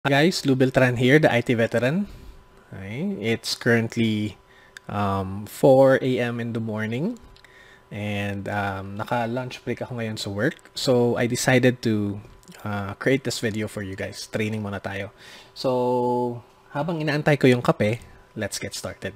Hi guys, Lou Beltran here, the IT veteran. Okay, it's currently um, 4 a.m. in the morning and um, naka-lunch break ako ngayon sa work. So, I decided to uh, create this video for you guys. Training muna tayo. So, habang inaantay ko yung kape, let's get started.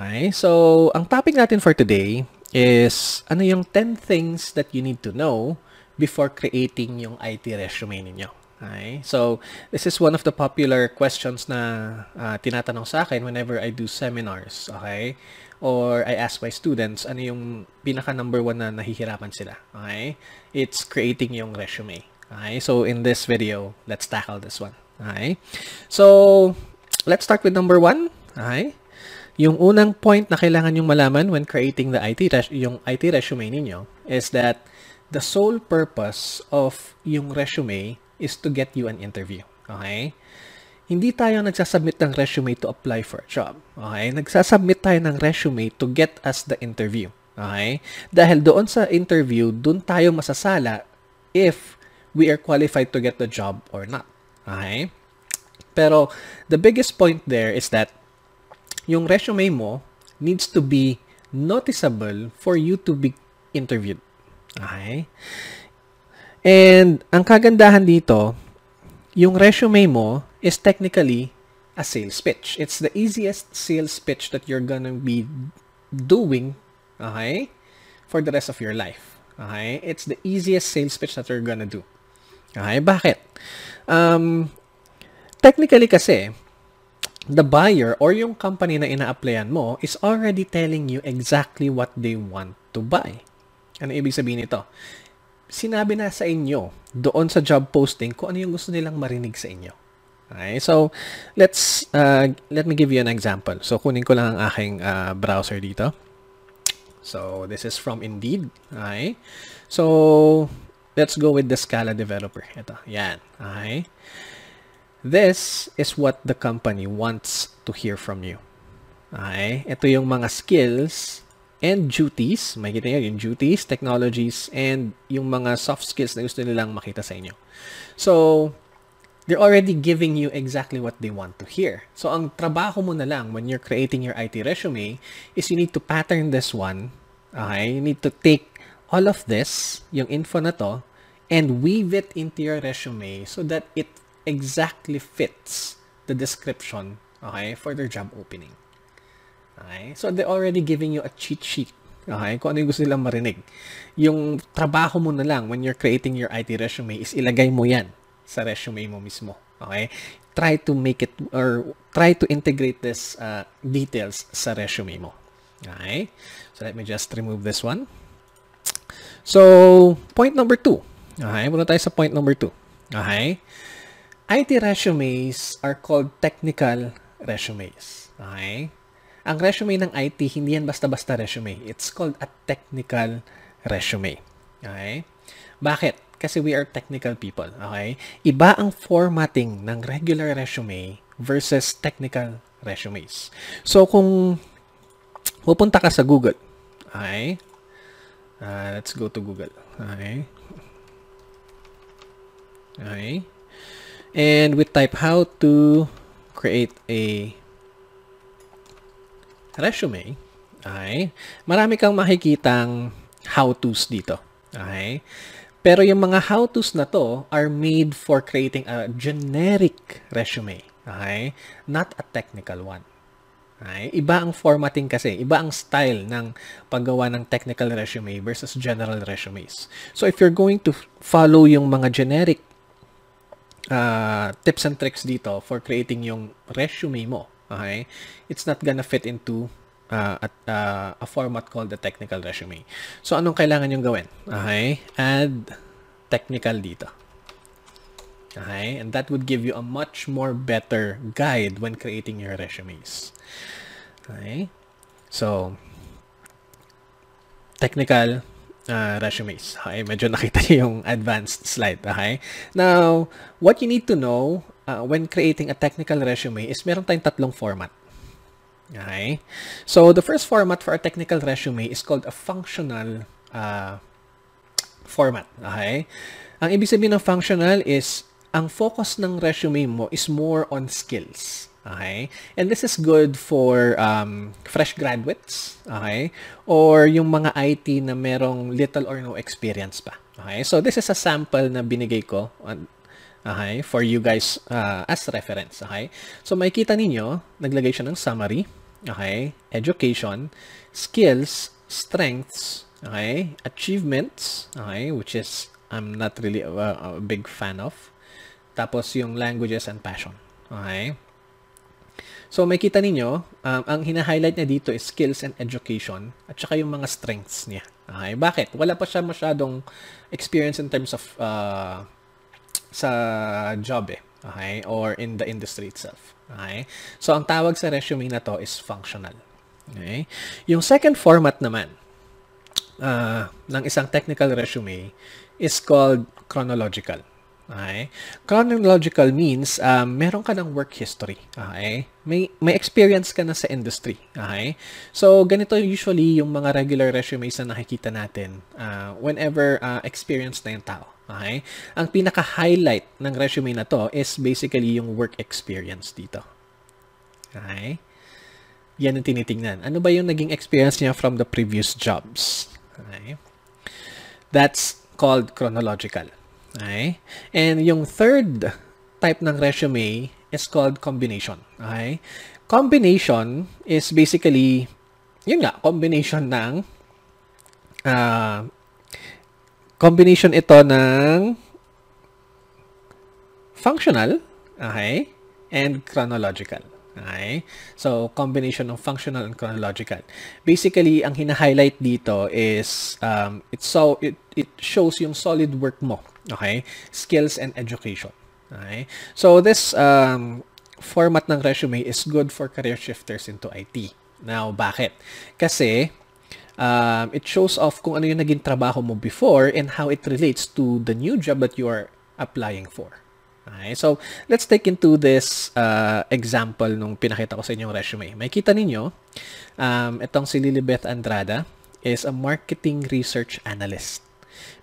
Okay, so ang topic natin for today is ano yung 10 things that you need to know before creating yung IT resume ninyo. Okay? So, this is one of the popular questions na uh, tinatanong sa akin whenever I do seminars. Okay? Or I ask my students, ano yung pinaka number one na nahihirapan sila. Okay? It's creating yung resume. Okay? So, in this video, let's tackle this one. Okay? So, let's start with number one. Okay? Yung unang point na kailangan yung malaman when creating the IT res- yung IT resume ninyo is that the sole purpose of yung resume is to get you an interview. Okay? Hindi tayo nagsasubmit ng resume to apply for a job. Okay? Nagsasubmit tayo ng resume to get us the interview. Okay? Dahil doon sa interview, doon tayo masasala if we are qualified to get the job or not. Okay? Pero the biggest point there is that yung resume mo needs to be noticeable for you to be interviewed. Okay? And ang kagandahan dito, yung resume mo is technically a sales pitch. It's the easiest sales pitch that you're gonna be doing, okay, for the rest of your life. Okay? It's the easiest sales pitch that you're gonna do. Okay? Bakit? Um, technically kasi, the buyer or yung company na ina-applyan mo is already telling you exactly what they want to buy. Ano ibig sabihin nito? Sinabi na sa inyo doon sa job posting kung ano yung gusto nilang marinig sa inyo. Okay? So, let's uh, let me give you an example. So, kunin ko lang ang aking uh, browser dito. So, this is from Indeed. Okay? So, let's go with the Scala developer. Ito, yan. Okay? This is what the company wants to hear from you. Okay? Ito yung mga skills and duties. Makikita nyo yung duties, technologies, and yung mga soft skills na gusto nilang makita sa inyo. So, they're already giving you exactly what they want to hear. So, ang trabaho mo na lang when you're creating your IT resume is you need to pattern this one. Okay? You need to take all of this, yung info na to, and weave it into your resume so that it exactly fits the description, okay, for their job opening. Okay? So, they're already giving you a cheat sheet. Okay? Kung ano yung gusto nilang marinig. Yung trabaho mo na lang when you're creating your IT resume is ilagay mo yan sa resume mo mismo. Okay? Try to make it or try to integrate this uh, details sa resume mo. Okay? So, let me just remove this one. So, point number two. Okay? Muna tayo sa point number two. Okay? IT resumes are called technical resumes. Okay? Ang resume ng IT, hindi yan basta-basta resume. It's called a technical resume. Okay? Bakit? Kasi we are technical people. Okay? Iba ang formatting ng regular resume versus technical resumes. So, kung pupunta ka sa Google, okay? Uh, let's go to Google. Okay? Okay? And we type how to create a resume. Okay? Marami kang makikitang how-tos dito. Okay? Pero yung mga how-tos na to are made for creating a generic resume. Okay? Not a technical one. Okay? Iba ang formatting kasi. Iba ang style ng paggawa ng technical resume versus general resumes. So if you're going to follow yung mga generic uh, tips and tricks dito for creating yung resume mo, okay, it's not gonna fit into uh, at, uh, a format called the technical resume. So, anong kailangan yung gawin? Okay, add technical dito. Okay, and that would give you a much more better guide when creating your resumes. Okay, so, technical, uh, resumes. Okay, medyo nakita niyo yung advanced slide. Okay? Now, what you need to know uh, when creating a technical resume is meron tayong tatlong format. Okay? So, the first format for a technical resume is called a functional uh, format. Okay? Ang ibig sabihin ng functional is ang focus ng resume mo is more on skills. Okay? And this is good for um, fresh graduates, okay? Or yung mga IT na merong little or no experience pa. Okay? So this is a sample na binigay ko on, okay, for you guys uh, as reference. Okay? So makikita ninyo, naglagay siya ng summary, okay? Education, skills, strengths, okay? Achievements, okay? Which is I'm not really a, a big fan of. Tapos yung languages and passion. Okay? So, may kita ninyo, um, ang hina-highlight niya dito is skills and education at saka yung mga strengths niya. Okay? Bakit? Wala pa siya masyadong experience in terms of uh, sa job eh. Okay? Or in the industry itself. Okay? So, ang tawag sa resume na to is functional. Okay? Yung second format naman uh, ng isang technical resume is called chronological. Okay? Chronological means um, meron ka ng work history. Okay? May, may experience ka na sa industry. Okay? So, ganito usually yung mga regular resumes na nakikita natin uh, whenever uh, experienced na yung tao. Okay? Ang pinaka-highlight ng resume na to is basically yung work experience dito. Okay? Yan ang tinitingnan. Ano ba yung naging experience niya from the previous jobs? Okay? That's called chronological. Okay? And yung third type ng resume is called combination. Okay? Combination is basically, yun nga, combination ng, uh, combination ito ng functional, okay, and chronological. Okay? So, combination ng functional and chronological. Basically, ang hina-highlight dito is um, it, so, it, it shows yung solid work mo Okay? Skills and education. Okay? So, this um, format ng resume is good for career shifters into IT. Now, bakit? Kasi, um, it shows off kung ano yung naging trabaho mo before and how it relates to the new job that you are applying for. Okay, so let's take into this uh, example nung pinakita ko sa inyong resume. May kita ninyo, um, itong si Lilibeth Andrada is a marketing research analyst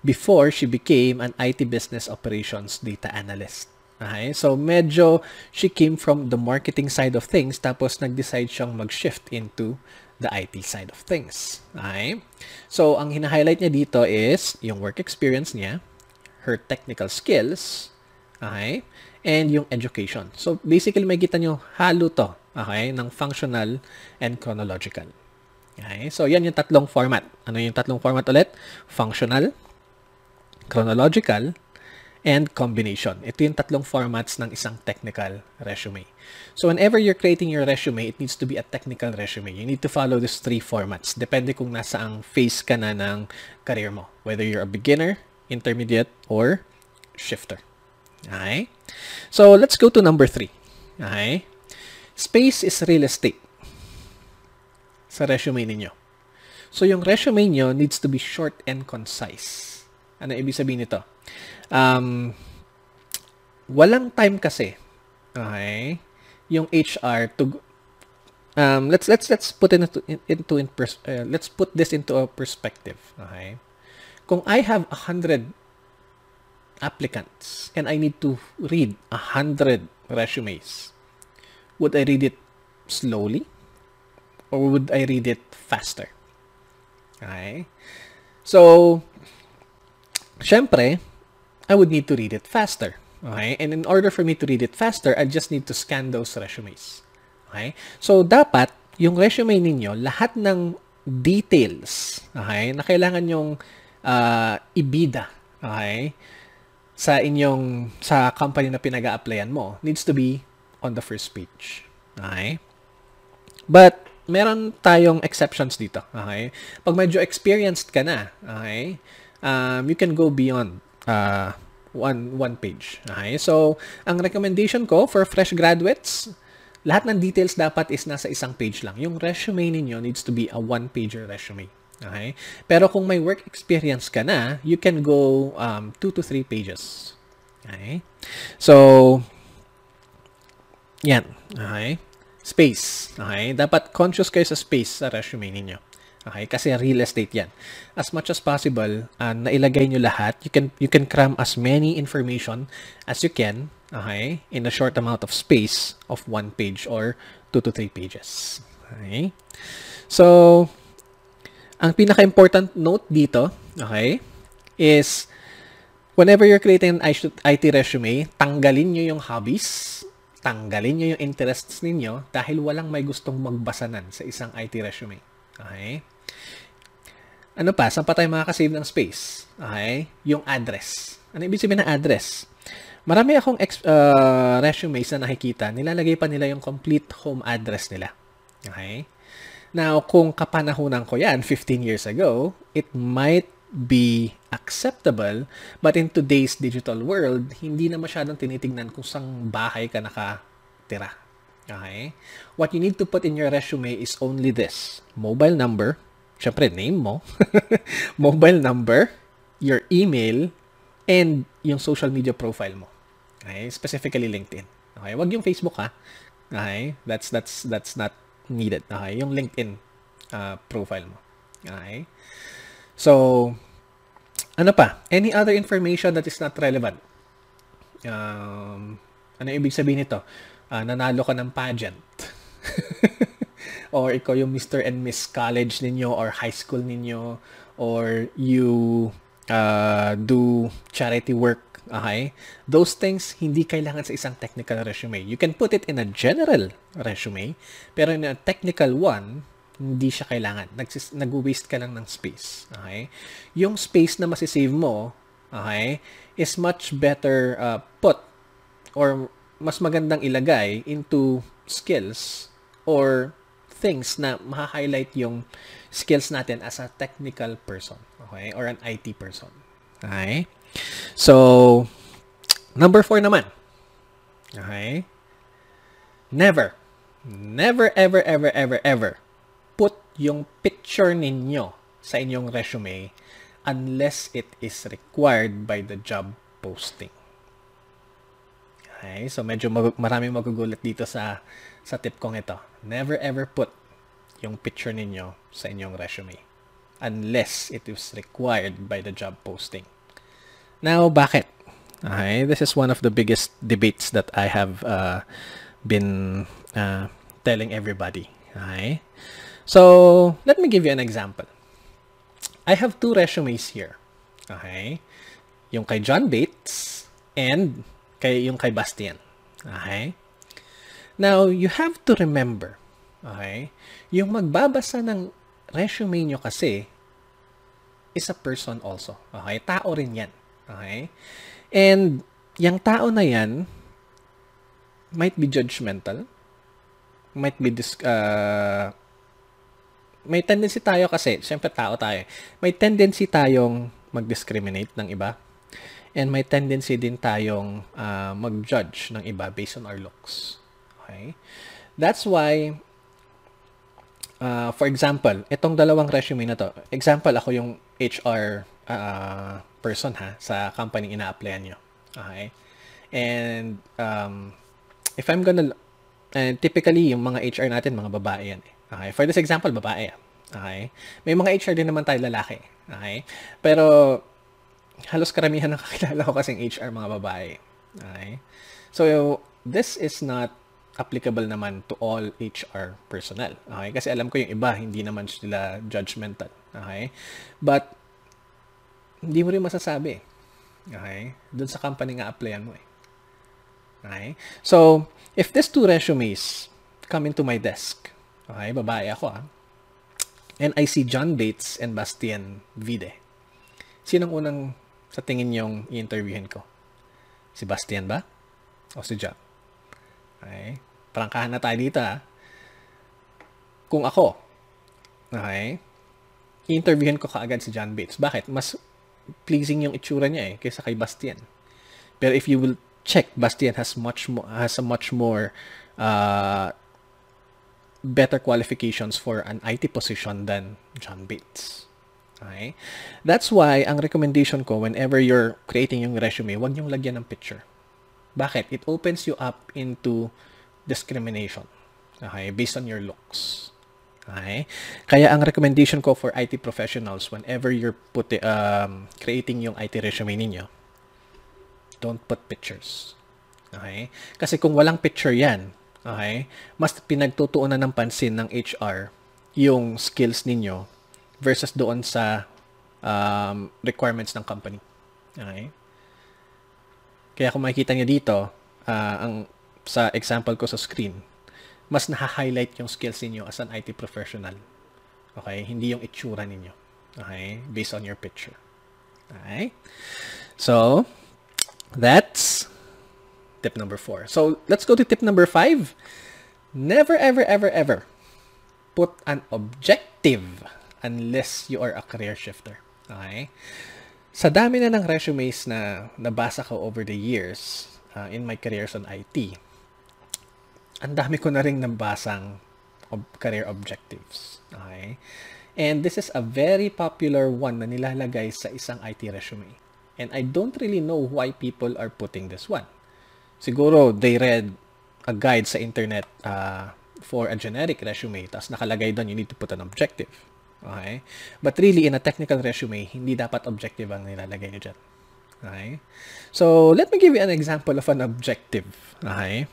before she became an IT business operations data analyst. Okay? So, medyo she came from the marketing side of things tapos nag-decide siyang mag-shift into the IT side of things. Okay? So, ang hina-highlight niya dito is yung work experience niya, her technical skills, okay? And yung education. So, basically, may kita nyo halo to, okay? Ng functional and chronological. Okay? So, yan yung tatlong format. Ano yung tatlong format ulit? Functional, chronological, and combination. Ito yung tatlong formats ng isang technical resume. So whenever you're creating your resume, it needs to be a technical resume. You need to follow these three formats. Depende kung nasa ang phase ka na ng career mo. Whether you're a beginner, intermediate, or shifter. Okay? So let's go to number three. Okay? Space is real estate sa resume ninyo. So yung resume niyo needs to be short and concise. Ano ibig sabihin nito? Um, walang time kasi. Okay? Yung HR to um, let's let's let's put it into into in pers- uh, let's put this into a perspective. Okay? Kung I have a hundred applicants and I need to read a hundred resumes, would I read it slowly or would I read it faster? Okay? So, syempre, I would need to read it faster. Okay? And in order for me to read it faster, I just need to scan those resumes. Okay? So, dapat, yung resume ninyo, lahat ng details, okay, na kailangan yung uh, ibida, okay, sa inyong, sa company na pinag-a-applyan mo, needs to be on the first page. Okay? But, meron tayong exceptions dito. Okay? Pag medyo experienced ka na, okay, um, you can go beyond uh, one, one page. Okay? So, ang recommendation ko for fresh graduates, lahat ng details dapat is nasa isang page lang. Yung resume ninyo needs to be a one-pager resume. Okay? Pero kung may work experience ka na, you can go um, two to three pages. Okay? So, yan. Okay? Space. Okay? Dapat conscious kayo sa space sa resume ninyo. Okay? Kasi real estate yan. As much as possible, uh, nailagay nyo lahat. You can, you can cram as many information as you can okay, in a short amount of space of one page or two to three pages. Okay? So, ang pinaka-important note dito, okay, is whenever you're creating an IT resume, tanggalin nyo yung hobbies, tanggalin nyo yung interests ninyo dahil walang may gustong magbasanan sa isang IT resume. Okay? Ano pa? Saan pa tayo makakasave ng space? Okay? Yung address. Ano ibig sabihin ng address? Marami akong ex- uh, resumes na nakikita, nilalagay pa nila yung complete home address nila. Okay? Now, kung kapanahunan ko yan 15 years ago, it might be acceptable, but in today's digital world, hindi na masyadong tinitingnan kung saan bahay ka nakatira. Okay? What you need to put in your resume is only this. Mobile number, syempre name mo, mobile number, your email, and yung social media profile mo. Okay? Specifically LinkedIn. Okay? Wag yung Facebook ha. Okay? That's that's that's not needed. Okay? Yung LinkedIn uh, profile mo. Okay? So, ano pa? Any other information that is not relevant? Um, ano ibig sabihin nito? Uh, nanalo ka ng pageant. or ikaw yung Mr. and Miss College ninyo or high school ninyo or you uh, do charity work Okay? Those things, hindi kailangan sa isang technical resume. You can put it in a general resume, pero in a technical one, hindi siya kailangan. Nagsis- nag-waste ka lang ng space. Okay? Yung space na masisave mo, okay, is much better uh, put or mas magandang ilagay into skills or things na ma-highlight yung skills natin as a technical person, okay? Or an IT person. Okay? So, number four naman. Okay? Never, never, ever, ever, ever, ever put yung picture ninyo sa inyong resume unless it is required by the job posting. Okay, so medyo mag- maraming magugulat dito sa sa tip kong ito. Never ever put yung picture ninyo sa inyong resume unless it is required by the job posting. Now, bakit? Okay, this is one of the biggest debates that I have uh, been uh, telling everybody. Okay? So, let me give you an example. I have two resumes here. Okay? Yung kay John Bates and kay yung kay Bastian. Okay? Now, you have to remember, okay, yung magbabasa ng resume nyo kasi is a person also. Okay? Tao rin yan. Okay? And yung tao na yan might be judgmental, might be dis- uh, may tendency tayo kasi, syempre tao tayo, may tendency tayong mag-discriminate ng iba. And may tendency din tayong uh, mag-judge ng iba based on our looks. Okay? That's why, uh, for example, itong dalawang resume na to, example, ako yung HR uh, person ha, sa company ina-applyan nyo. Okay? And, um, if I'm gonna, and typically, yung mga HR natin, mga babae yan eh. Okay? For this example, babae. Okay? May mga HR din naman tayo lalaki. Okay? Pero, halos karamihan ng kakilala ko kasing HR mga babae. Okay? So, this is not applicable naman to all HR personnel. Okay? Kasi alam ko yung iba, hindi naman sila judgmental. Okay? But, hindi mo rin masasabi. Okay? Doon sa company nga applyan mo eh. Okay? So, if these two resumes come into my desk, Okay, babae ako ah. And I see John Bates and Bastian Vide. Sinong unang sa tingin yung i-interviewin ko? Si Bastian ba? O si John? Okay. Prangkahan na tayo dito ah. Kung ako, okay, i-interviewin ko kaagad si John Bates. Bakit? Mas pleasing yung itsura niya eh kaysa kay Bastian. Pero if you will check, Bastian has much more has a much more uh, better qualifications for an IT position than John Bates. Okay? That's why, ang recommendation ko, whenever you're creating yung resume, wag niyong lagyan ng picture. Bakit? It opens you up into discrimination. Okay? Based on your looks. Okay? Kaya ang recommendation ko for IT professionals whenever you're put, um, creating yung IT resume ninyo, don't put pictures. Okay? Kasi kung walang picture yan, okay, mas pinagtutuunan ng pansin ng HR yung skills ninyo versus doon sa um, requirements ng company. Okay? Kaya kung makikita niyo dito, uh, ang sa example ko sa screen, mas na-highlight yung skills niyo as an IT professional. Okay? Hindi yung itsura ninyo. Okay? Based on your picture. Okay? So, that's tip number four. So, let's go to tip number five. Never, ever, ever, ever put an objective unless you are a career shifter. Okay? Sa dami na ng resumes na nabasa ko over the years uh, in my careers on IT, ang dami ko na rin nabasang ob- career objectives. Okay? And this is a very popular one na nilalagay sa isang IT resume. And I don't really know why people are putting this one. Siguro they read a guide sa internet uh, for a generic resume, tapos nakalagay doon, you need to put an objective. Okay? But really, in a technical resume, hindi dapat objective ang nilalagay nyo dyan. Okay? So, let me give you an example of an objective. Okay?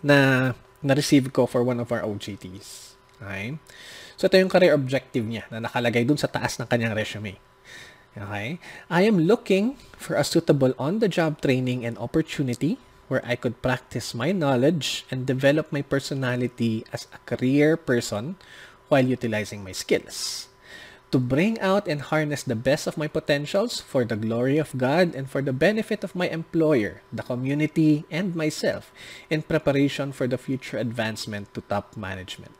Na na-receive ko for one of our OJTs. Okay? So, ito yung career objective niya na nakalagay dun sa taas ng kanyang resume. Okay? I am looking for a suitable on-the-job training and opportunity where I could practice my knowledge and develop my personality as a career person while utilizing my skills to bring out and harness the best of my potentials for the glory of God and for the benefit of my employer, the community, and myself in preparation for the future advancement to top management.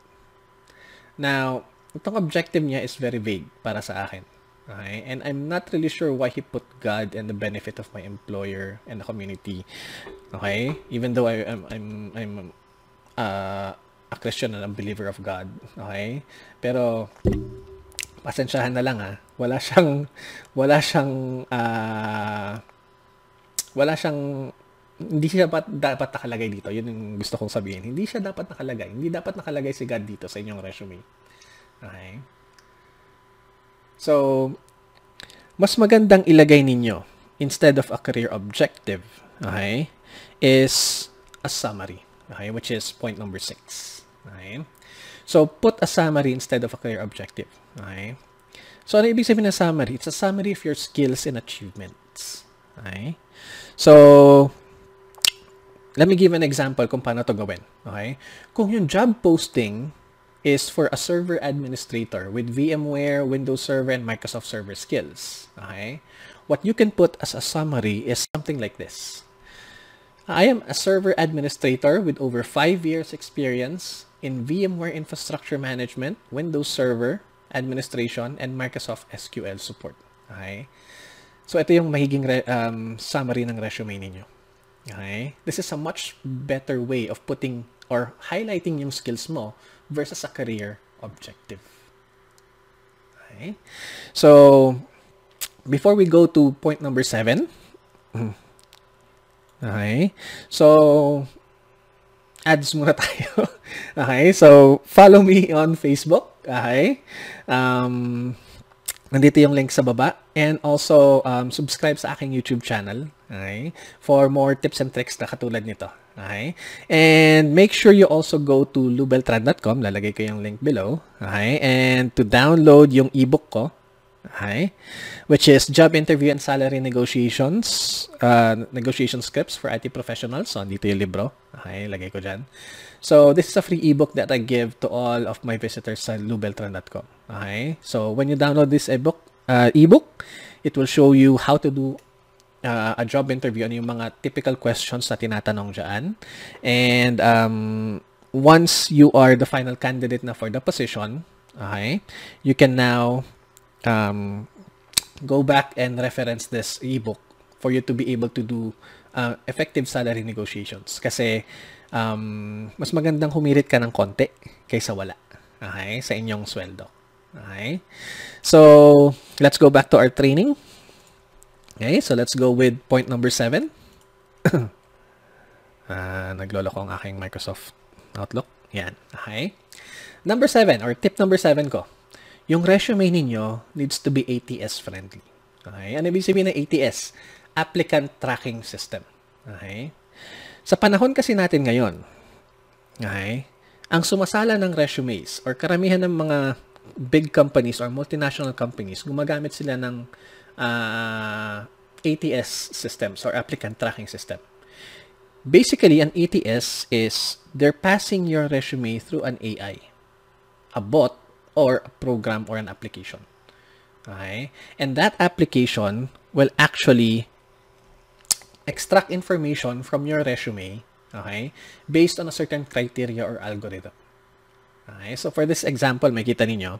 Now, itong objective niya is very vague para sa akin. Okay? And I'm not really sure why he put God and the benefit of my employer and the community. Okay? Even though I, I'm, I'm, I'm uh, a Christian and a believer of God. Okay? Pero, pasensyahan na lang ha. Wala siyang wala siyang uh, wala siyang hindi siya dapat dapat nakalagay dito. Yun yung gusto kong sabihin. Hindi siya dapat nakalagay. Hindi dapat nakalagay si God dito sa inyong resume. Okay? So, mas magandang ilagay ninyo instead of a career objective, okay, is a summary, okay, which is point number six. Okay? So, put a summary instead of a career objective. Okay? So, ano ibig sabihin ng summary? It's a summary of your skills and achievements. Okay? So, let me give an example kung paano to gawin. Okay? Kung yung job posting is for a server administrator with VMware, Windows Server, and Microsoft Server skills. Okay? What you can put as a summary is something like this. I am a server administrator with over 5 years experience in VMware Infrastructure Management, Windows Server, administration, and Microsoft SQL support. Okay? So, ito yung mahiging um, summary ng resume ninyo. Okay? This is a much better way of putting or highlighting yung skills mo versus a career objective. Okay? So, before we go to point number seven, okay? So, ads muna tayo. okay? So, follow me on Facebook Okay? Um, nandito yung link sa baba. And also, um, subscribe sa aking YouTube channel. Okay? For more tips and tricks na katulad nito. Okay? And make sure you also go to lubeltrad.com. Lalagay ko yung link below. Okay? And to download yung ebook ko. Okay? Which is Job Interview and Salary Negotiations. Uh, negotiation Scripts for IT Professionals. So, dito yung libro. Okay? Lagay ko dyan. So, this is a free ebook that I give to all of my visitors sa lubeltran.com. Okay? So, when you download this ebook, uh, ebook, it will show you how to do uh, a job interview, ano yung mga typical questions na tinatanong dyan. And um, once you are the final candidate na for the position, okay, you can now um, go back and reference this ebook for you to be able to do uh, effective salary negotiations. Kasi um, mas magandang humirit ka ng konti kaysa wala. Okay? Sa inyong sweldo. Okay? So, let's go back to our training. Okay, so let's go with point number 7. uh, naglolo ko ang aking Microsoft Outlook. Yan. Okay. Number seven, or tip number seven ko, yung resume ninyo needs to be ATS friendly. Okay? Ano ibig sabihin ng ATS? Applicant Tracking System. Okay? Sa panahon kasi natin ngayon, okay, ang sumasala ng resumes or karamihan ng mga big companies or multinational companies, gumagamit sila ng uh, ATS systems or applicant tracking system. Basically, an ATS is they're passing your resume through an AI a bot or a program or an application. Okay? And that application will actually extract information from your resume, okay, based on a certain criteria or algorithm. Okay, so for this example, makita ninyo,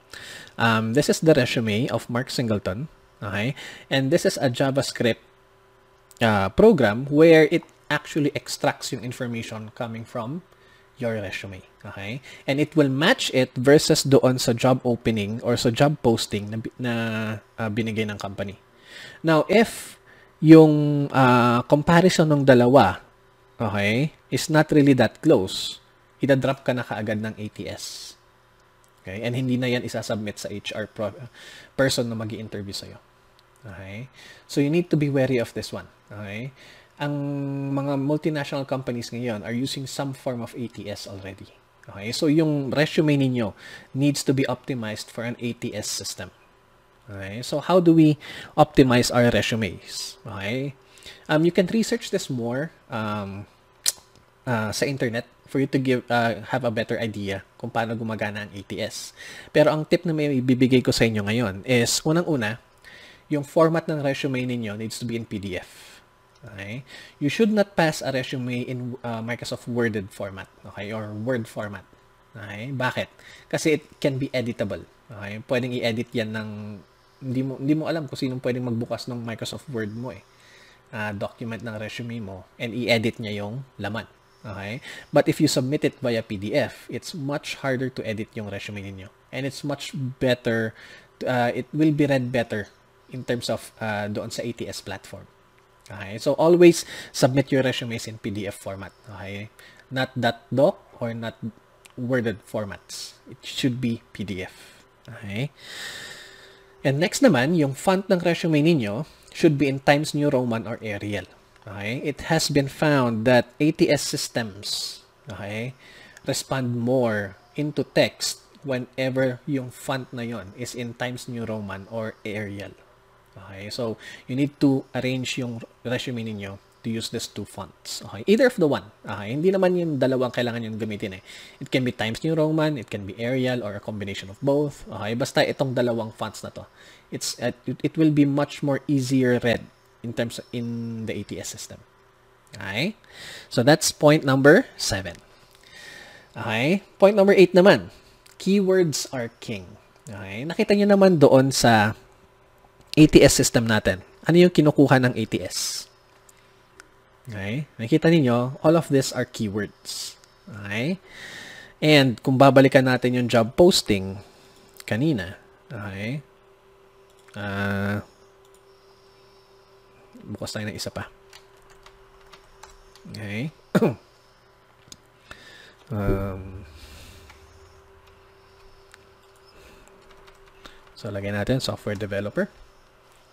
um, this is the resume of Mark Singleton, okay, and this is a JavaScript uh, program where it actually extracts yung information coming from your resume. Okay? And it will match it versus doon sa job opening or sa job posting na, na uh, binigay ng company. Now, if yung uh, comparison ng dalawa, okay, is not really that close, ida-drop ka na kaagad ng ATS. Okay? And hindi na yan isasubmit sa HR pro- person na magi interview sa'yo. Okay? So, you need to be wary of this one. Okay? Ang mga multinational companies ngayon are using some form of ATS already. Okay, so yung resume ninyo needs to be optimized for an ATS system. Okay, so how do we optimize our resumes? Okay, um, you can research this more um, uh, sa internet for you to give uh, have a better idea kung paano gumagana ang ATS. Pero ang tip na may ibibigay ko sa inyo ngayon is unang-una, yung format ng resume ninyo needs to be in PDF. Okay? You should not pass a resume in uh, Microsoft Worded format, okay, or Word format. Okay? Bakit? Kasi it can be editable. Okay? Pwedeng i-edit 'yan ng hindi mo hindi mo alam kung sino pwedeng magbukas ng Microsoft Word mo eh. Uh, document ng resume mo and i-edit niya yung laman. Okay? But if you submit it via PDF, it's much harder to edit yung resume ninyo. And it's much better, uh, it will be read better in terms of uh, doon sa ATS platform. Okay? So, always submit your resumes in PDF format. Okay? Not .doc or not worded formats. It should be PDF. Okay? And next naman, yung font ng resume ninyo should be in Times New Roman or Arial. Okay? It has been found that ATS systems okay, respond more into text whenever yung font na yon is in Times New Roman or Arial. Okay, so you need to arrange yung resume ninyo to use these two fonts. Okay, either of the one. Okay, hindi naman yung dalawang kailangan yung gamitin eh. It can be Times New Roman, it can be Arial, or a combination of both. Okay, basta itong dalawang fonts na to. It's uh, it, it will be much more easier read in terms of, in the ATS system. Okay, so that's point number seven. Okay, point number eight naman. Keywords are king. Okay, nakita niyo naman doon sa ATS system natin. Ano yung kinukuha ng ATS? Okay? Nakita ninyo, all of these are keywords. Okay? And kung babalikan natin yung job posting kanina, okay? Uh, bukas tayo ng isa pa. Okay? um, so, lagyan natin software developer.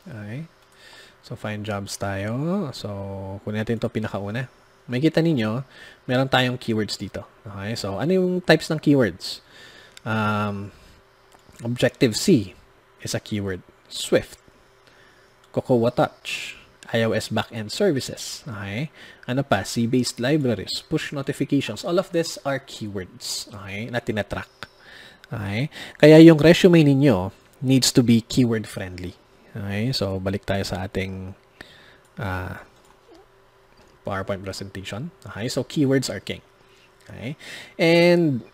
Okay. So, find jobs tayo. So, kunin natin ito pinakauna. May kita ninyo, meron tayong keywords dito. Okay. So, ano yung types ng keywords? Um, Objective-C is a keyword. Swift. Cocoa Touch. iOS backend services. Okay. Ano pa? C-based libraries. Push notifications. All of these are keywords. Okay. Na tinatrack. Okay. Kaya yung resume ninyo needs to be keyword friendly. Okay, so balik tayo sa ating uh, PowerPoint presentation. Okay, so keywords are king. Okay, and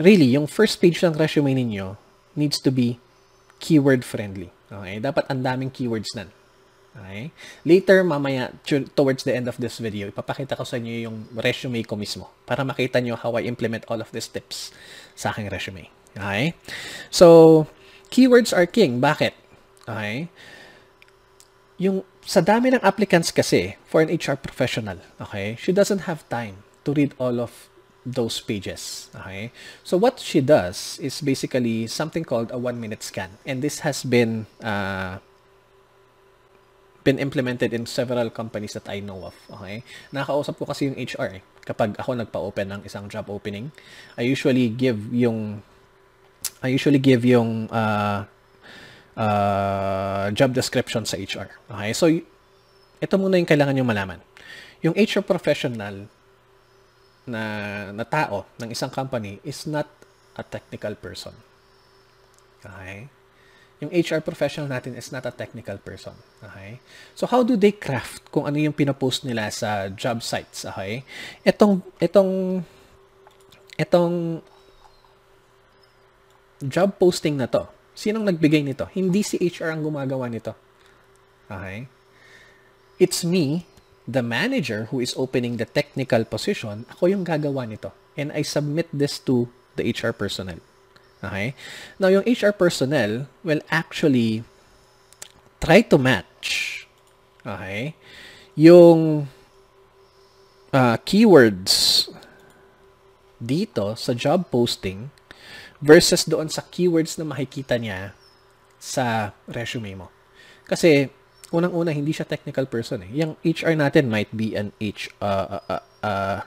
really, yung first page ng resume ninyo needs to be keyword friendly. Okay, dapat ang daming keywords nan. Okay? Later, mamaya, towards the end of this video, ipapakita ko sa inyo yung resume ko mismo para makita nyo how I implement all of these tips sa aking resume. Okay? So, keywords are king. Bakit? Okay? Yung sa dami ng applicants kasi for an HR professional, okay, she doesn't have time to read all of those pages. Okay? So what she does is basically something called a one-minute scan. And this has been uh, been implemented in several companies that I know of. Okay? Nakakausap ko kasi yung HR eh. Kapag ako nagpa-open ng isang job opening, I usually give yung I usually give yung uh, uh, job description sa HR. Okay? So, ito muna yung kailangan nyo malaman. Yung HR professional na, na tao ng isang company is not a technical person. Okay? Yung HR professional natin is not a technical person. Okay? So, how do they craft kung ano yung pinopost nila sa job sites? Okay? Itong, itong, itong job posting na to, sinong nagbigay nito? Hindi si HR ang gumagawa nito. Okay? It's me, the manager who is opening the technical position, ako yung gagawa nito. And I submit this to the HR personnel. Okay? Now, yung HR personnel will actually try to match okay, yung uh, keywords dito sa job posting versus doon sa keywords na makikita niya sa resume mo. Kasi unang-una hindi siya technical person eh. Yung HR natin might be an H uh, uh, uh,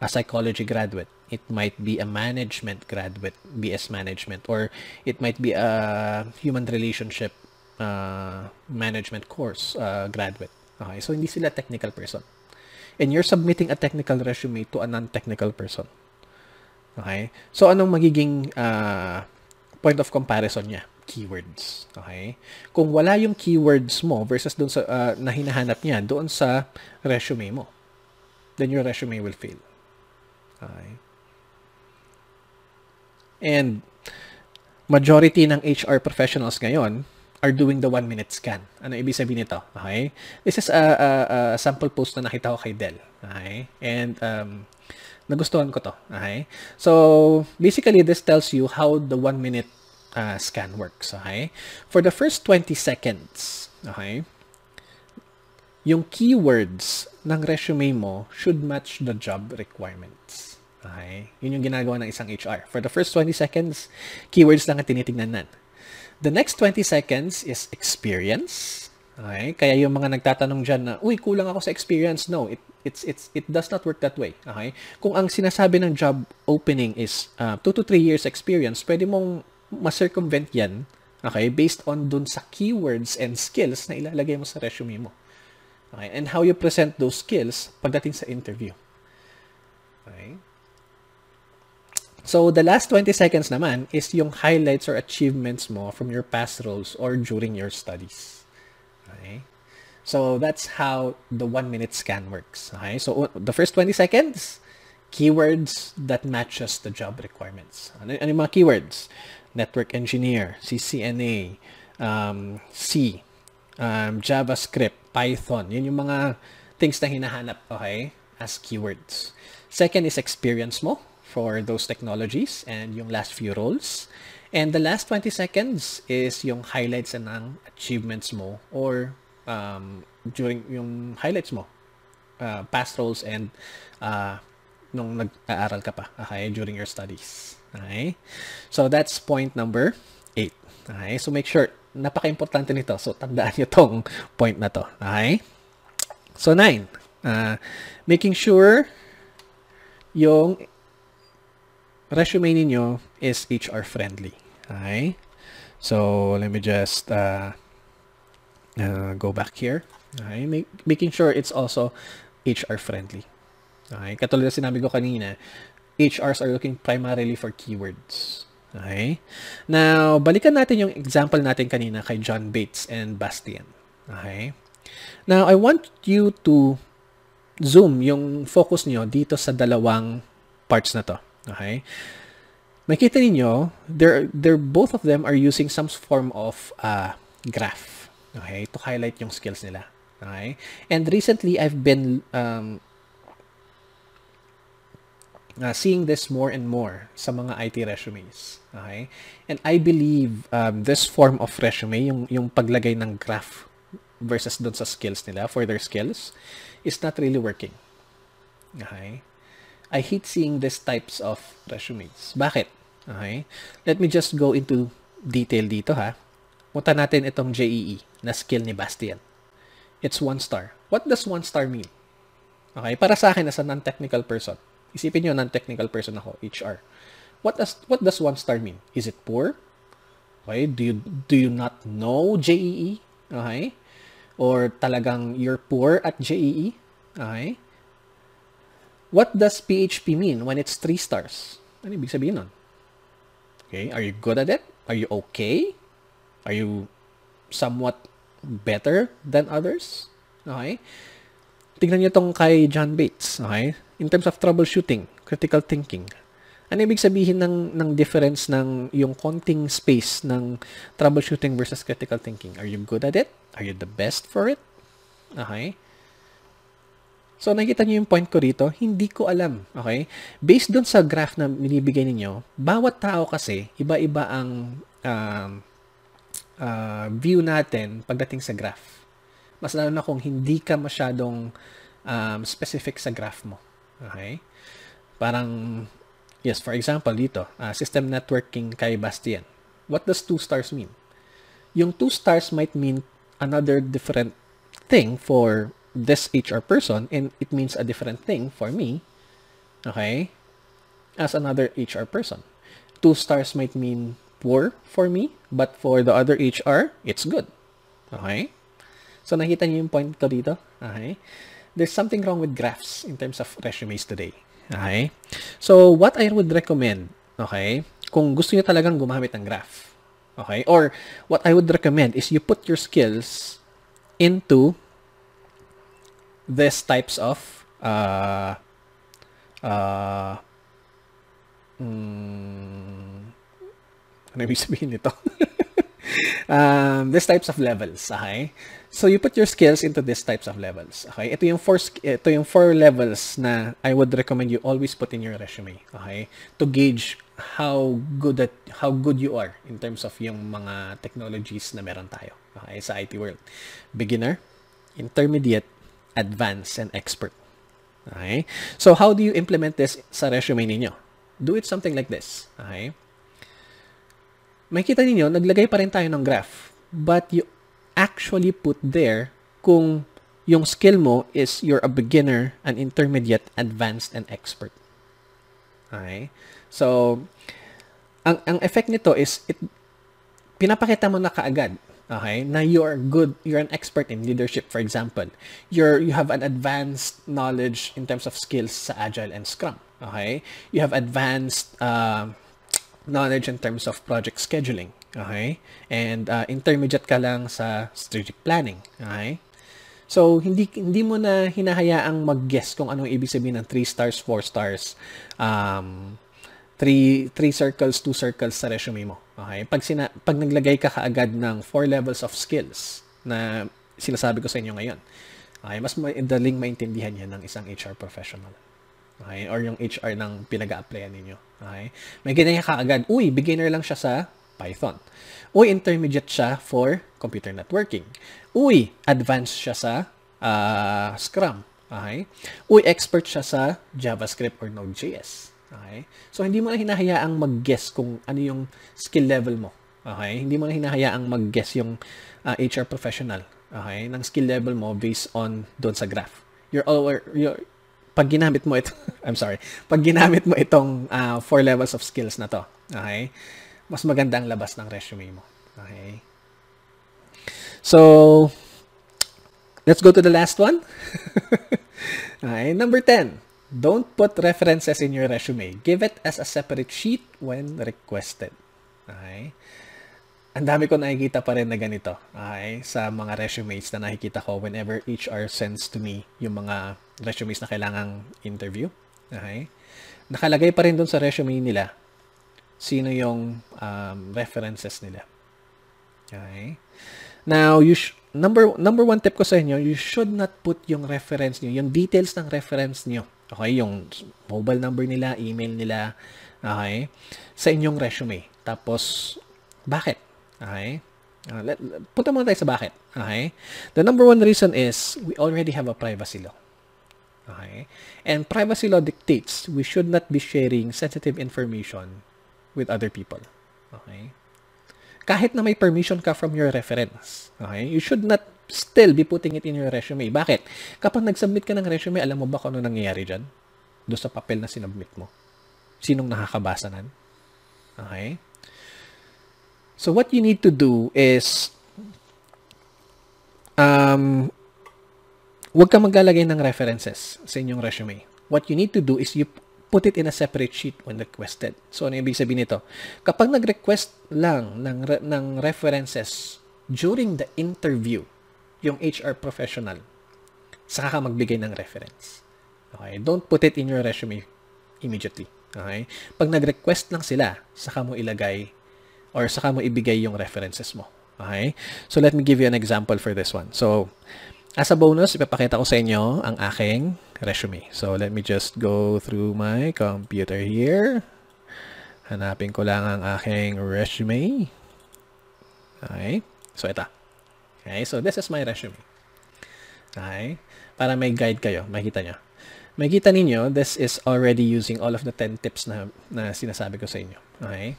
a psychology graduate. It might be a management graduate, BS management or it might be a human relationship uh, management course uh, graduate. Okay, so hindi sila technical person. And you're submitting a technical resume to a non-technical person. Okay? So anong magiging uh, point of comparison niya? keywords. Okay? Kung wala yung keywords mo versus doon sa uh, na hinahanap niya doon sa resume mo, then your resume will fail. Okay? And majority ng HR professionals ngayon are doing the one-minute scan. Ano ibig sabihin nito? Okay? This is a, a, a sample post na nakita ko kay Dell. Okay? And um, nagustuhan ko to. Okay? So, basically, this tells you how the one-minute uh, scan works. Okay? For the first 20 seconds, okay, yung keywords ng resume mo should match the job requirements. Okay? Yun yung ginagawa ng isang HR. For the first 20 seconds, keywords lang ang tinitingnan nan. The next 20 seconds is experience. Okay? Kaya yung mga nagtatanong dyan na, uy, kulang ako sa experience. No, it, it's, it's, it does not work that way. Okay? Kung ang sinasabi ng job opening is 2 uh, to 3 years experience, pwede mong ma-circumvent yan, okay, based on dun sa keywords and skills na ilalagay mo sa resume mo. Okay, and how you present those skills pagdating sa interview. Okay. So, the last 20 seconds naman is yung highlights or achievements mo from your past roles or during your studies. Okay. So, that's how the one-minute scan works. Okay. So, the first 20 seconds, keywords that matches the job requirements. Ano, ano yung mga keywords? network engineer, CCNA, um, C, um, JavaScript, Python. Yun yung mga things na hinahanap, okay, as keywords. Second is experience mo for those technologies and yung last few roles. And the last 20 seconds is yung highlights ng achievements mo or um, during yung highlights mo, uh, past roles and uh, nung nag-aaral ka pa, okay, during your studies. Okay? So, that's point number 8. Okay? So, make sure, napaka-importante nito. So, tandaan nyo tong point na to. Okay? So, 9. Uh, making sure yung resume ninyo is HR friendly. Okay? So, let me just uh, uh, go back here. Okay? Make, making sure it's also HR friendly. Okay? Katulad na sinabi ko kanina, HRs are looking primarily for keywords. Okay? Now, balikan natin yung example natin kanina kay John Bates and Bastian. Okay? Now, I want you to zoom yung focus niyo dito sa dalawang parts na to. Okay? Makita niyo, they're, they're, both of them are using some form of uh, graph. Okay? To highlight yung skills nila. Okay? And recently, I've been um, uh, seeing this more and more sa mga IT resumes. Okay? And I believe um, this form of resume, yung, yung paglagay ng graph versus dun sa skills nila, for their skills, is not really working. Okay? I hate seeing these types of resumes. Bakit? Okay? Let me just go into detail dito ha. Punta natin itong JEE na skill ni Bastian. It's one star. What does one star mean? Okay, para sa akin as a non-technical person, isipin niyo non-technical person ako, HR. What does what does one star mean? Is it poor? Okay, do you do you not know JEE? Okay? Or talagang you're poor at JEE? Okay? What does PHP mean when it's 3 stars? Ano ibig sabihin nun? Okay, are you good at it? Are you okay? Are you somewhat better than others? Okay? Tignan niyo tong kay John Bates, okay? In terms of troubleshooting, critical thinking, ano ibig sabihin ng, ng difference ng yung konting space ng troubleshooting versus critical thinking? Are you good at it? Are you the best for it? Okay? So, nakikita niyo yung point ko rito, hindi ko alam. Okay? Based dun sa graph na binibigay ninyo, bawat tao kasi, iba-iba ang um, uh, view natin pagdating sa graph. Mas lalo na kung hindi ka masyadong um, specific sa graph mo. Okay? Parang Yes, for example, dito, uh, system networking kay Bastian. What does two stars mean? Yung two stars might mean another different thing for this HR person and it means a different thing for me, okay, as another HR person. Two stars might mean poor for me, but for the other HR, it's good. Okay? So, nakita niyo yung point ko dito? Okay? There's something wrong with graphs in terms of resumes today. Okay? So, what I would recommend, okay, kung gusto niyo talagang gumamit ng graph, okay, or what I would recommend is you put your skills into these types of uh, uh, mm, ano ibig sabihin nito? um, these types of levels, okay? So you put your skills into these types of levels. Okay? Ito yung four ito yung four levels na I would recommend you always put in your resume. Okay? To gauge how good at how good you are in terms of yung mga technologies na meron tayo. Okay? Sa IT world. Beginner, intermediate, advanced, and expert. Okay? So how do you implement this sa resume ninyo? Do it something like this. Okay? Makita niyo naglagay pa rin tayo ng graph. But you actually put there kung yung skill mo is you're a beginner, an intermediate, advanced, and expert. Okay? So, ang, ang effect nito is, it, pinapakita mo na kaagad, okay, na you are good, you're an expert in leadership, for example. You're, you have an advanced knowledge in terms of skills sa Agile and Scrum. Okay? You have advanced uh, knowledge in terms of project scheduling. Okay? And uh, intermediate ka lang sa strategic planning. Okay? So, hindi hindi mo na hinahayaang mag-guess kung anong ibig sabihin ng 3 stars, 4 stars, um, 3, 3 circles, 2 circles sa resume mo. Okay? Pag, sina, pag naglagay ka kaagad ng 4 levels of skills na sinasabi ko sa inyo ngayon, okay, mas madaling maintindihan yan ng isang HR professional. Okay? Or yung HR ng pinag-a-applyan ninyo. Okay? May ganyan ka kaagad, uy, beginner lang siya sa Python. Uy, intermediate siya for computer networking. Uy, advanced siya sa uh, Scrum. Okay? Uy, expert siya sa JavaScript or Node.js. Okay? So, hindi mo na hinahayaang mag-guess kung ano yung skill level mo. Okay? Hindi mo na hinahayaang mag-guess yung uh, ah, HR professional. Okay? Ng skill level mo based on doon sa graph. You're all, you're, pag ginamit mo ito, I'm sorry, pag ginamit mo itong uh, four levels of skills na to, okay? mas maganda ang labas ng resume mo. Okay? So, let's go to the last one. okay, number 10. Don't put references in your resume. Give it as a separate sheet when requested. Okay? Ang dami ko nakikita pa rin na ganito. Okay? Sa mga resumes na nakikita ko whenever HR sends to me yung mga resumes na kailangang interview. Okay? Nakalagay pa rin dun sa resume nila sino yung um, references nila. Okay? Now, you sh- number number one tip ko sa inyo, you should not put yung reference niyo, yung details ng reference niyo. Okay, yung mobile number nila, email nila, okay, sa inyong resume. Tapos, bakit? Okay? Uh, let, punta muna tayo sa bakit. Okay? The number one reason is we already have a privacy law. Okay? And privacy law dictates we should not be sharing sensitive information with other people. Okay? Kahit na may permission ka from your reference. Okay? You should not still be putting it in your resume. Bakit? Kapag nag-submit ka ng resume, alam mo ba kung ano nangyayari dyan? Doon sa papel na sinubmit mo. Sinong nakakabasa nan? Okay? So what you need to do is um, huwag ka maglalagay ng references sa inyong resume. What you need to do is you put it in a separate sheet when requested. So, ano ibig sabihin nito? Kapag nag-request lang ng, re- ng references during the interview, yung HR professional, saka ka magbigay ng reference. Okay? Don't put it in your resume immediately. Okay? Pag nag-request lang sila, saka mo ilagay or saka mo ibigay yung references mo. Okay? So, let me give you an example for this one. So, as a bonus, ipapakita ko sa inyo ang aking resume. So, let me just go through my computer here. Hanapin ko lang ang aking resume. Okay? So, ito. Okay, so this is my resume. Okay? Para may guide kayo, makita nyo. Makita ninyo, this is already using all of the 10 tips na, na sinasabi ko sa inyo. Okay?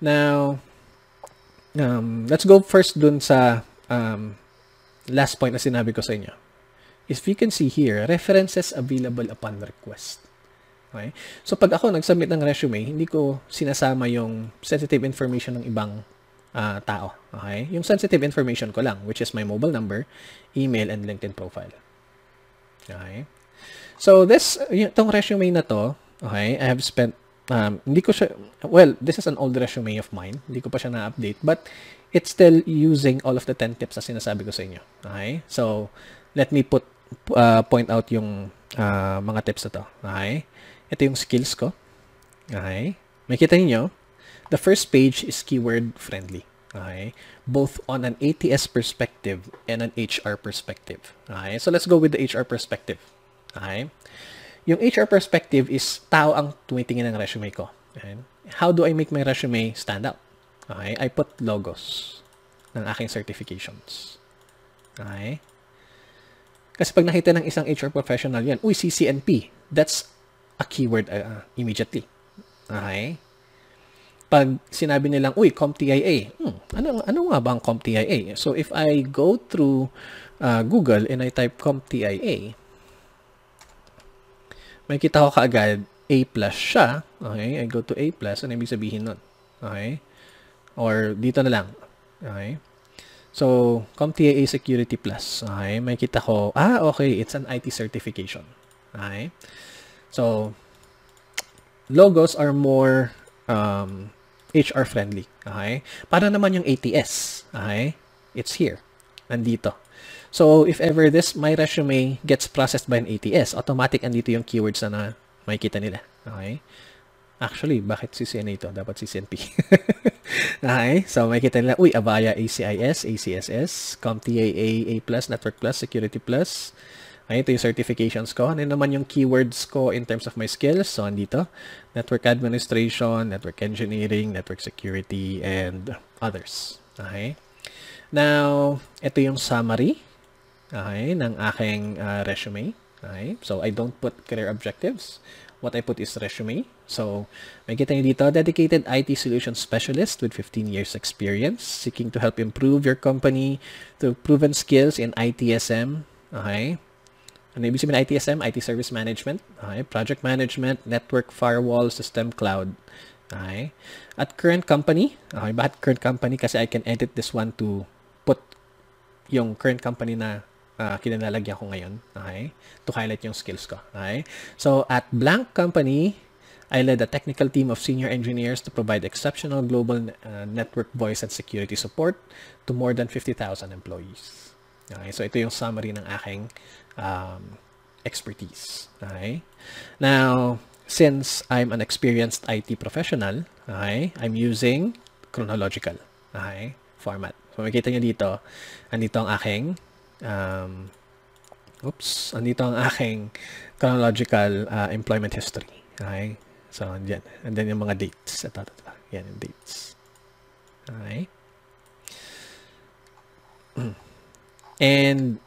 Now, um, let's go first dun sa um, last point na sinabi ko sa inyo. If you can see here, references available upon request. Okay? So, pag ako nag-submit ng resume, hindi ko sinasama yung sensitive information ng ibang uh, tao. Okay? Yung sensitive information ko lang, which is my mobile number, email, and LinkedIn profile. Okay? So, this, itong resume na to, okay, I have spent, um, hindi ko siya, well, this is an old resume of mine. Hindi ko pa siya na-update, but it's still using all of the 10 tips na sinasabi ko sa inyo. Okay? So, let me put, uh, point out yung uh, mga tips na to. Okay? Ito yung skills ko. Okay? Makita niyo The first page is keyword friendly. Okay? Both on an ATS perspective and an HR perspective. Okay? So let's go with the HR perspective. Okay? Yung HR perspective is tao ang tumitingin ng resume ko. Okay? How do I make my resume stand out? Okay? I put logos ng aking certifications. Okay? Kasi pag nakita ng isang HR professional yan, uy, CCNP, that's a keyword uh, immediately. Okay? pag sinabi nilang, uy, CompTIA, hmm, ano, ano nga ba ang CompTIA? So, if I go through uh, Google and I type CompTIA, may kita ko kaagad A plus siya. Okay, I go to A plus, ano ibig sabihin nun? Okay? Or dito na lang. Okay? So, CompTIA Security Plus. Okay? May kita ko, ah, okay, it's an IT certification. Okay? So, logos are more um, HR friendly. Okay? Para naman yung ATS. Okay? It's here. Nandito. So, if ever this, my resume gets processed by an ATS, automatic andito yung keywords na, makikita nila. Okay? Actually, bakit CCNA ito? Dapat CCNP. okay? So, makikita nila, uy, Avaya ACIS, ACSS, CompTIA A+, Network Plus, Security Plus, ay, ito yung certifications ko. Ano naman yung keywords ko in terms of my skills? So, andito. Network administration, network engineering, network security, and others. Okay? Now, ito yung summary okay, ng aking uh, resume. Okay? So, I don't put career objectives. What I put is resume. So, may kita dito, dedicated IT solution specialist with 15 years experience, seeking to help improve your company through proven skills in ITSM, okay, ano ibig sabihin ITSM? IT Service Management. Okay. Project Management, Network Firewall, System Cloud. Okay. At current company. Okay. Bakit current company? Kasi I can edit this one to put yung current company na uh, kinanalagyan ko ngayon. Okay. To highlight yung skills ko. Okay. So, at blank company, I led a technical team of senior engineers to provide exceptional global uh, network voice and security support to more than 50,000 employees. Okay, so ito yung summary ng aking um, expertise. Okay? Now, since I'm an experienced IT professional, okay, I'm using chronological okay, format. So, makikita nyo dito, andito ang aking um, oops, andito ang aking chronological uh, employment history. Okay? So, andyan. And then yung mga dates. Ito, ito, ito. Yan yung dates. Okay? And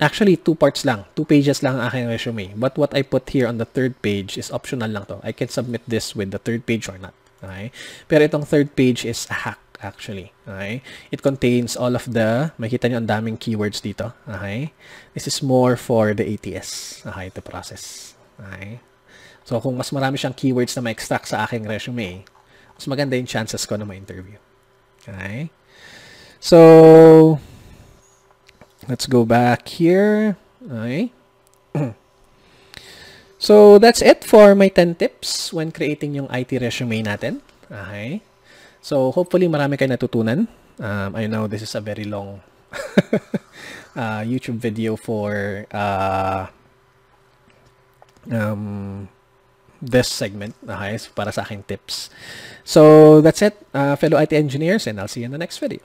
Actually, two parts lang. Two pages lang ang aking resume. But what I put here on the third page is optional lang to. I can submit this with the third page or not. Okay? Pero itong third page is a hack actually. Okay? It contains all of the, makita nyo ang daming keywords dito. Okay? This is more for the ATS. Okay, the process. Okay? So, kung mas marami siyang keywords na ma-extract sa aking resume, mas maganda yung chances ko na ma-interview. Okay? So, let's go back here. Okay? So, that's it for my 10 tips when creating yung IT resume natin. Okay? So, hopefully marami kayo natutunan. Um, I know this is a very long uh, YouTube video for uh, um, this segment. So, para sa aking tips. So, that's it, uh, fellow IT engineers, and I'll see you in the next video.